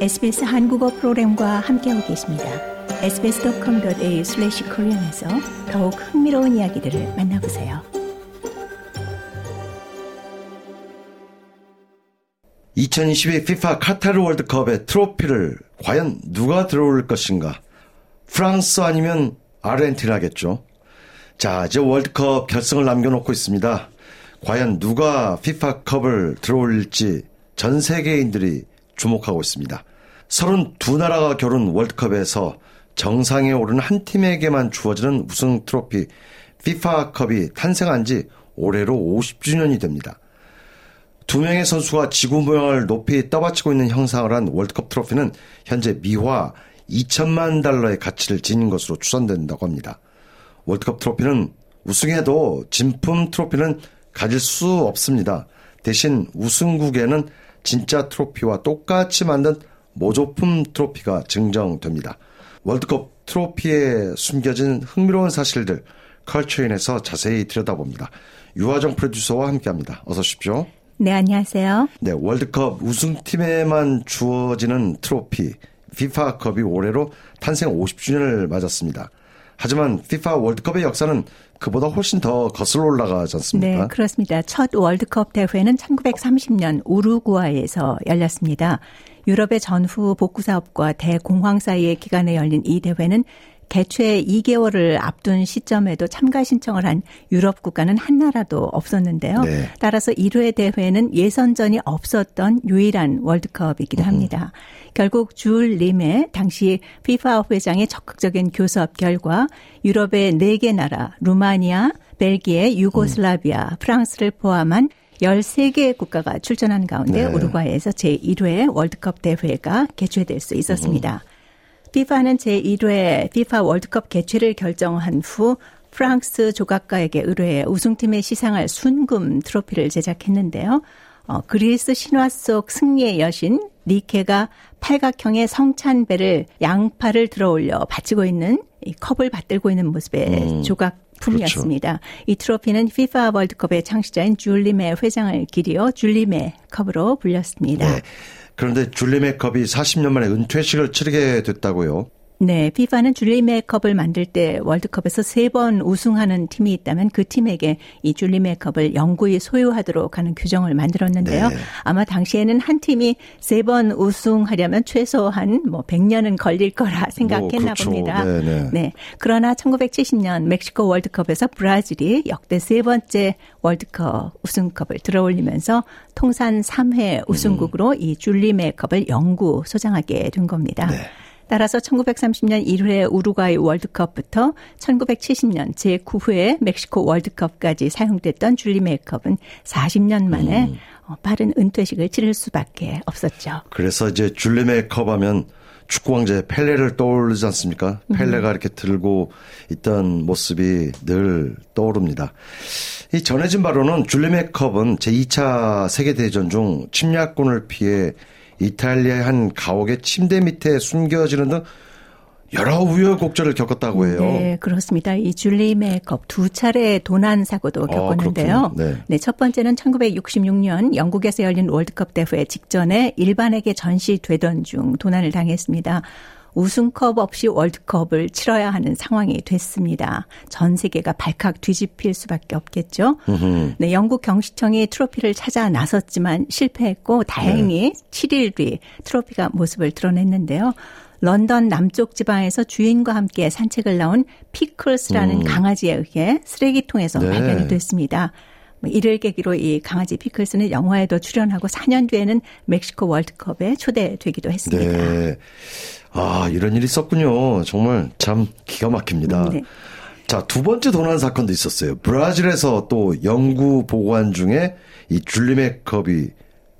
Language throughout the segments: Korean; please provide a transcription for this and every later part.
SBS 한국어 프로그램과 함께하고 계십니다. sbs.com.au/korean에서 더욱 흥미로운 이야기들을 만나보세요. 2022 FIFA 카타르 월드컵의 트로피를 과연 누가 들어올 것인가? 프랑스 아니면 아르헨티나겠죠. 자, 이제 월드컵 결승을 남겨놓고 있습니다. 과연 누가 피파컵을 들어올지 전 세계인들이 주목하고 있습니다. 32나라가 겨룬 월드컵에서 정상에 오른 한 팀에게만 주어지는 우승 트로피 피파컵이 탄생한 지 올해로 50주년이 됩니다. 두 명의 선수가 지구 모양을 높이 떠받치고 있는 형상을 한 월드컵 트로피는 현재 미화 2천만 달러의 가치를 지닌 것으로 추산된다고 합니다. 월드컵 트로피는 우승해도 진품 트로피는 가질 수 없습니다. 대신 우승국에는 진짜 트로피와 똑같이 만든 모조품 트로피가 증정됩니다. 월드컵 트로피에 숨겨진 흥미로운 사실들 컬처인에서 자세히 들여다봅니다. 유화정 프로듀서와 함께합니다. 어서 오십시오. 네, 안녕하세요. 네, 월드컵 우승팀에만 주어지는 트로피 피파컵이 올해로 탄생 50주년을 맞았습니다. 하지만 피파 월드컵의 역사는 그보다 훨씬 더 거슬러 올라가지 않습니까? 네, 그렇습니다. 첫 월드컵 대회는 1930년 우루구아이에서 열렸습니다. 유럽의 전후 복구 사업과 대공황 사이의 기간에 열린 이 대회는 개최 2개월을 앞둔 시점에도 참가 신청을 한 유럽 국가는 한 나라도 없었는데요. 네. 따라서 1회 대회는 예선전이 없었던 유일한 월드컵이기도 합니다. 음. 결국 줄 림의 당시 피파 회장의 적극적인 교섭 결과 유럽의 4개 나라, 루마니아, 벨기에, 유고슬라비아, 음. 프랑스를 포함한 13개 국가가 출전한 가운데 네. 우루과이에서 제1회 월드컵 대회가 개최될 수 있었습니다. 음. 피파는 제1회 피파 월드컵 개최를 결정한 후 프랑스 조각가에게 의뢰해 우승팀에 시상할 순금 트로피를 제작했는데요. 어, 그리스 신화 속 승리의 여신 니케가 팔각형의 성찬배를 양팔을 들어 올려 바치고 있는 이 컵을 받들고 있는 모습의 음, 조각 품이었습니다. 그렇죠. 이 트로피는 FIFA 월드컵의 창시자인 줄리메 회장을 기리어 줄리메 컵으로 불렸습니다. 네. 그런데 줄리 메컵이 40년 만에 은퇴식을 치르게 됐다고요. 네, 피파는 줄리 메이컵을 만들 때 월드컵에서 세 번 우승하는 팀이 있다면 그 팀에게 이 줄리 메이컵을 영구히 소유하도록 하는 규정을 만들었는데요. 네. 아마 당시에는 한 팀이 세 번 우승하려면 최소한 뭐 100년은 걸릴 거라 생각했나 뭐, 그렇죠. 봅니다. 네, 네. 네. 그러나 1970년 멕시코 월드컵에서 브라질이 역대 세 번째 월드컵 우승컵을 들어올리면서 통산 3회 우승국으로 음. 이 줄리 메이컵을 영구 소장하게 된 겁니다. 네. 따라서 1930년 1회 우루과이 월드컵부터 1970년 제9회 멕시코 월드컵까지 사용됐던 줄리 메이컵은 40년 만에 음. 어, 빠른 은퇴식을 치를 수밖에 없었죠. 그래서 이제 줄리 메이컵 하면 축구 왕제 펠레를 떠오르지 않습니까? 음. 펠레가 이렇게 들고 있던 모습이 늘 떠오릅니다. 이 전해진 바로는 줄리 메이컵은 제2차 세계대전 중 침략군을 피해 이탈리아의 한 가옥의 침대 밑에 숨겨지는 등 여러 우여곡절을 겪었다고 해요. 네, 그렇습니다. 이 줄리 메이컵 두 차례 도난 사고도 아, 겪었는데요. 아, 네. 네, 첫 번째는 1966년 영국에서 열린 월드컵 대회 직전에 일반에게 전시되던 중 도난을 당했습니다. 우승컵 없이 월드컵을 치러야 하는 상황이 됐습니다. 전 세계가 발칵 뒤집힐 수밖에 없겠죠. 네, 영국 경시청이 트로피를 찾아 나섰지만 실패했고 다행히 네. 7일 뒤 트로피가 모습을 드러냈는데요. 런던 남쪽 지방에서 주인과 함께 산책을 나온 피클스라는 음. 강아지에 의해 쓰레기통에서 네. 발견이 됐습니다. 뭐 이를 계기로 이 강아지 피클스는 영화에도 출연하고 4년 뒤에는 멕시코 월드컵에 초대되기도 했습니다. 네. 아, 이런 일이 있었군요. 정말 참 기가 막힙니다. 네. 자, 두 번째 도난 사건도 있었어요. 브라질에서 또 영구 보관 중에 이 줄리메 컵이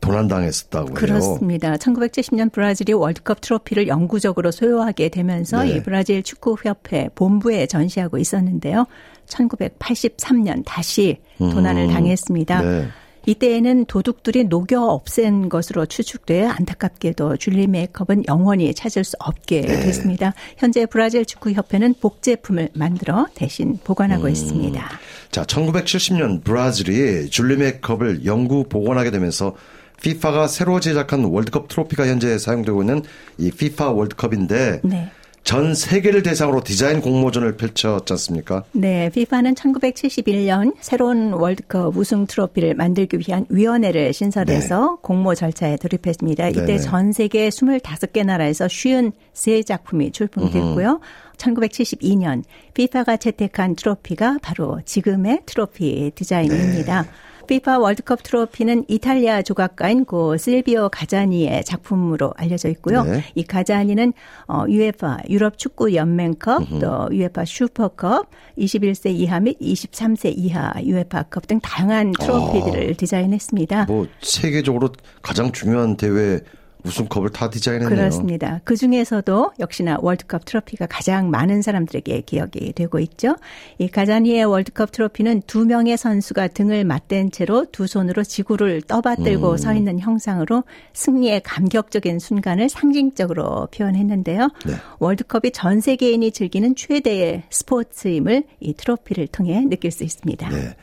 도난당했었다고요. 그렇습니다. 1970년 브라질이 월드컵 트로피를 영구적으로 소유하게 되면서 네. 이 브라질 축구협회 본부에 전시하고 있었는데요. 1983년 다시 도난을 음, 당했습니다. 네. 이때에는 도둑들이 녹여 없앤 것으로 추측돼 안타깝게도 줄리 메이컵은 영원히 찾을 수 없게 네. 됐습니다. 현재 브라질 축구협회는 복제품을 만들어 대신 보관하고 음. 있습니다. 자, 1970년 브라질이 줄리 메이컵을 영구 복원하게 되면서 FIFA가 새로 제작한 월드컵 트로피가 현재 사용되고 있는 이 FIFA 월드컵인데 네. 전 세계를 대상으로 디자인 공모전을 펼쳤지 않습니까? 네, FIFA는 1971년 새로운 월드컵 우승 트로피를 만들기 위한 위원회를 신설해서 네. 공모 절차에 돌입했습니다. 이때 네네. 전 세계 25개 나라에서 쉬운 세 작품이 출품됐고요. 음흠. 1972년 FIFA가 채택한 트로피가 바로 지금의 트로피 디자인입니다. 네. 피파 월드컵 트로피는 이탈리아 조각가인 고 실비오 가자니의 작품으로 알려져 있고요. 네. 이 가자니는 어 UEFA 유럽 축구 연맹컵 또 UEFA 슈퍼컵 21세 이하 및 23세 이하 UEFA컵 등 다양한 트로피들을 어. 디자인했습니다. 뭐 세계적으로 가장 중요한 대회 우승컵을 다 디자인했네요. 그렇습니다. 그 중에서도 역시나 월드컵 트로피가 가장 많은 사람들에게 기억이 되고 있죠. 이 가자니의 월드컵 트로피는 두 명의 선수가 등을 맞댄 채로 두 손으로 지구를 떠받들고 음. 서 있는 형상으로 승리의 감격적인 순간을 상징적으로 표현했는데요. 네. 월드컵이 전 세계인이 즐기는 최대의 스포츠임을 이 트로피를 통해 느낄 수 있습니다. 네.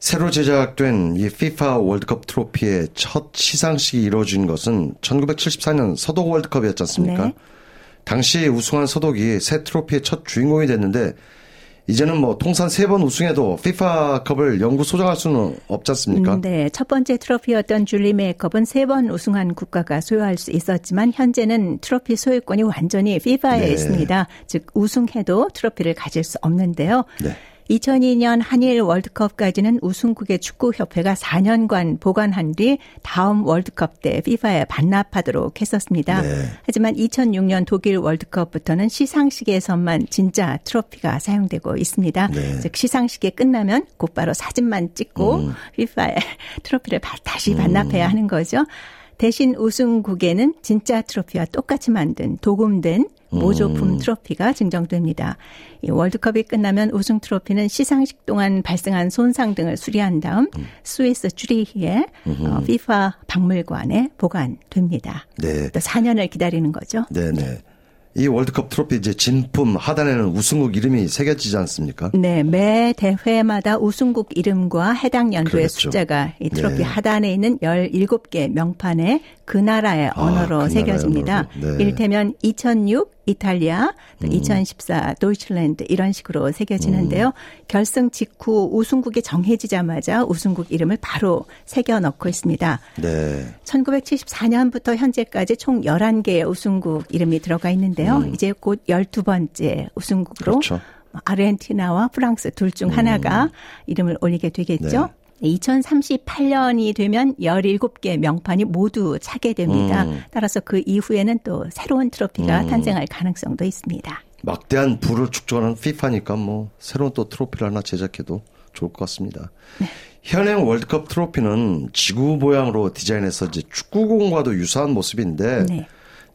새로 제작된 이 FIFA 월드컵 트로피의 첫 시상식이 이루어진 것은 1974년 서독 월드컵이었지 않습니까? 네. 당시 우승한 서독이 새 트로피의 첫 주인공이 됐는데 이제는 뭐 통산 세 번 우승해도 피파컵을 영구 소장할 수는 없지 않습니까? 음, 네. 첫 번째 트로피였던 줄리 메이컵은 세 번 우승한 국가가 소유할 수 있었지만 현재는 트로피 소유권이 완전히 피파에 네. 있습니다. 즉 우승해도 트로피를 가질 수 없는데요. 네. 2002년 한일 월드컵까지는 우승국의 축구협회가 4년간 보관한 뒤 다음 월드컵 때 FIFA에 반납하도록 했었습니다. 네. 하지만 2006년 독일 월드컵부터는 시상식에서만 진짜 트로피가 사용되고 있습니다. 네. 즉 시상식이 끝나면 곧바로 사진만 찍고 음. FIFA에 트로피를 다시 반납해야 음. 하는 거죠. 대신 우승국에는 진짜 트로피와 똑같이 만든 도금된 모조품 음. 트로피가 증정됩니다. 이 월드컵이 끝나면 우승 트로피는 시상식 동안 발생한 손상 등을 수리한 다음 음. 스위스 쭈리히의 어, FIFA 박물관에 보관됩니다. 네. 또 4년을 기다리는 거죠. 네네. 이 월드컵 트로피 이제 진품 하단에는 우승국 이름이 새겨지지 않습니까? 네, 매 대회마다 우승국 이름과 해당 연도의 그렇죠. 숫자가 이 트로피 네. 하단에 있는 17개 명판에 그 나라의 아, 언어로 그 새겨집니다. 네. 이를테면 2006 이탈리아, 음. 2014 도이칠랜드 이런 식으로 새겨지는데요. 음. 결승 직후 우승국이 정해지자마자 우승국 이름을 바로 새겨 넣고 있습니다. 네. 1974년부터 현재까지 총 11개의 우승국 이름이 들어가 있는데요. 음. 이제 곧 12번째 우승국으로 그렇죠. 아르헨티나와 프랑스 둘 중 하나가 음. 이름을 올리게 되겠죠. 네. 2038년이 되면 17개 명판이 모두 차게 됩니다. 음. 따라서 그 이후에는 또 새로운 트로피가 음. 탄생할 가능성도 있습니다. 막대한 부를 축적하는 피파니까 뭐 새로운 또 트로피를 하나 제작해도 좋을 것 같습니다. 네. 현행 월드컵 트로피는 지구 모양으로 디자인해서 이제 축구공과도 유사한 모습인데 네.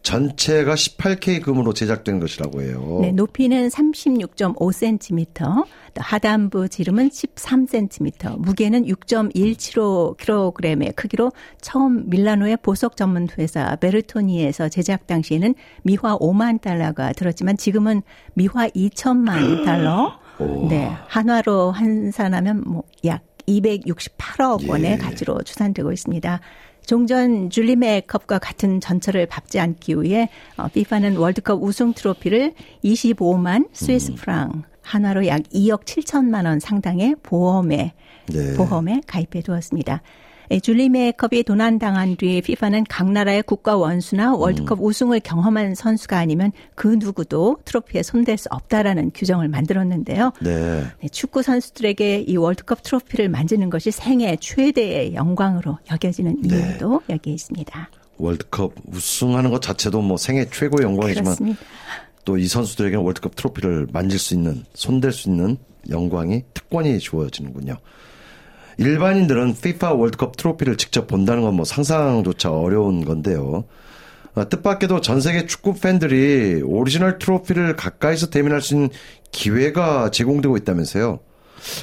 전체가 18K 금으로 제작된 것이라고 해요. 네, 높이는 36.5cm, 하단부 지름은 13cm, 무게는 6.175kg의 크기로 처음 밀라노의 보석 전문 회사 베르토니에서 제작 당시에는 미화 5만 달러가 들었지만 지금은 미화 2천만 달러. 네, 한화로 환산하면 뭐 약 268억 원의 예. 가치로 추산되고 있습니다. 종전 줄리메컵과 같은 전철을 밟지 않기 위해 어, FIFA는 월드컵 우승 트로피를 25만 스위스 음. 프랑 한화로 약 2억 7천만 원 상당의 보험에 네. 보험에 가입해 두었습니다. 예, 줄리메컵이 도난당한 뒤에 FIFA는 각 나라의 국가 원수나 월드컵 음. 우승을 경험한 선수가 아니면 그 누구도 트로피에 손댈 수 없다라는 규정을 만들었는데요. 네. 네, 축구 선수들에게 이 월드컵 트로피를 만지는 것이 생애 최대의 영광으로 여겨지는 네. 이유도 네. 여기에 있습니다. 월드컵 우승하는 것 자체도 뭐 생애 최고의 영광이지만 또 이 선수들에게는 월드컵 트로피를 만질 수 있는 손댈 수 있는 영광이 특권이 주어지는군요. 일반인들은 FIFA 월드컵 트로피를 직접 본다는 건 뭐 상상조차 어려운 건데요. 어, 뜻밖에도 전 세계 축구 팬들이 오리지널 트로피를 가까이서 대면할 수 있는 기회가 제공되고 있다면서요.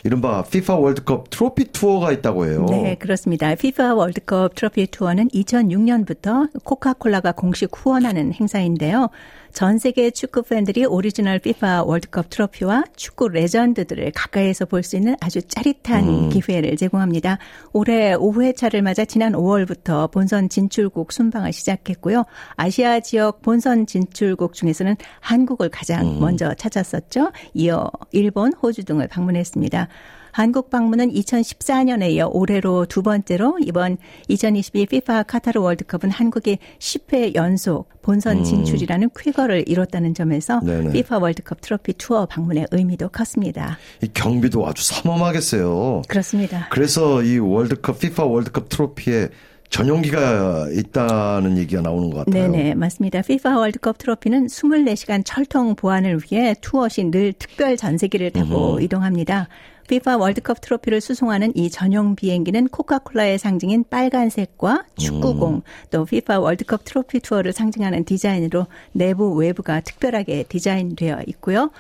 이른바 FIFA 월드컵 트로피 투어가 있다고 해요. 네, 그렇습니다. FIFA 월드컵 트로피 투어는 2006년부터 코카콜라가 공식 후원하는 행사인데요. 전 세계 축구 팬들이 오리지널 FIFA 월드컵 트로피와 축구 레전드들을 가까이에서 볼 수 있는 아주 짜릿한 음. 기회를 제공합니다. 올해 5회차를 맞아 지난 5월부터 본선 진출국 순방을 시작했고요. 아시아 지역 본선 진출국 중에서는 한국을 가장 음. 먼저 찾았었죠. 이어 일본, 호주 등을 방문했습니다. 한국 방문은 2014년에 이어 올해로 두 번째로 이번 2022 FIFA 카타르 월드컵은 한국이 10회 연속 본선 음. 진출이라는 음. 쾌거를 이뤘다는 점에서 네네. FIFA 월드컵 트로피 투어 방문의 의미도 컸습니다. 이 경비도 아주 삼엄하겠어요. 그렇습니다. 그래서 이 월드컵 FIFA 월드컵 트로피에 전용기가 있다는 얘기가 나오는 것 같아요. 네네, 맞습니다. FIFA 월드컵 트로피는 24시간 철통 보안을 위해 투어 시늘 특별 전세기를 타고 으 이동합니다. FIFA 월드컵 트로피를 수송하는 이 전용 비행기는 코카콜라의 상징인 빨간색과 축구공 음. 또 FIFA 월드컵 트로피 투어를 상징하는 디자인으로 내부 외부가 특별하게 디자인되어 있고요.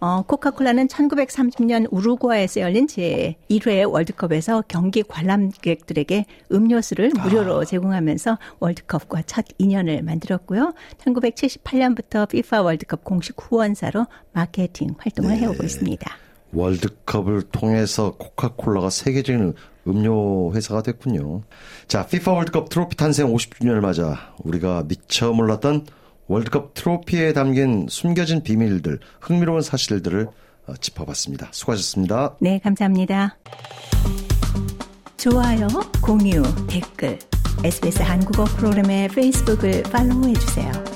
어, 코카콜라는 1930년 우루과이에서 열린 제1회 월드컵에서 경기 관람객들에게 음료수를 무료로 아. 제공하면서 월드컵과 첫 인연을 만들었고요. 1978년부터 FIFA 월드컵 공식 후원사로 마케팅 활동을 네. 해오고 있습니다. 월드컵을 통해서 코카콜라가 세계적인 음료 회사가 됐군요. 자, FIFA 월드컵 트로피 탄생 50주년을 맞아 우리가 미처 몰랐던 월드컵 트로피에 담긴 숨겨진 비밀들, 흥미로운 사실들을 어, 짚어봤습니다. 수고하셨습니다. 네, 감사합니다. 좋아요, 공유, 댓글, SBS 한국어 프로그램의 페이스북을 팔로우해주세요.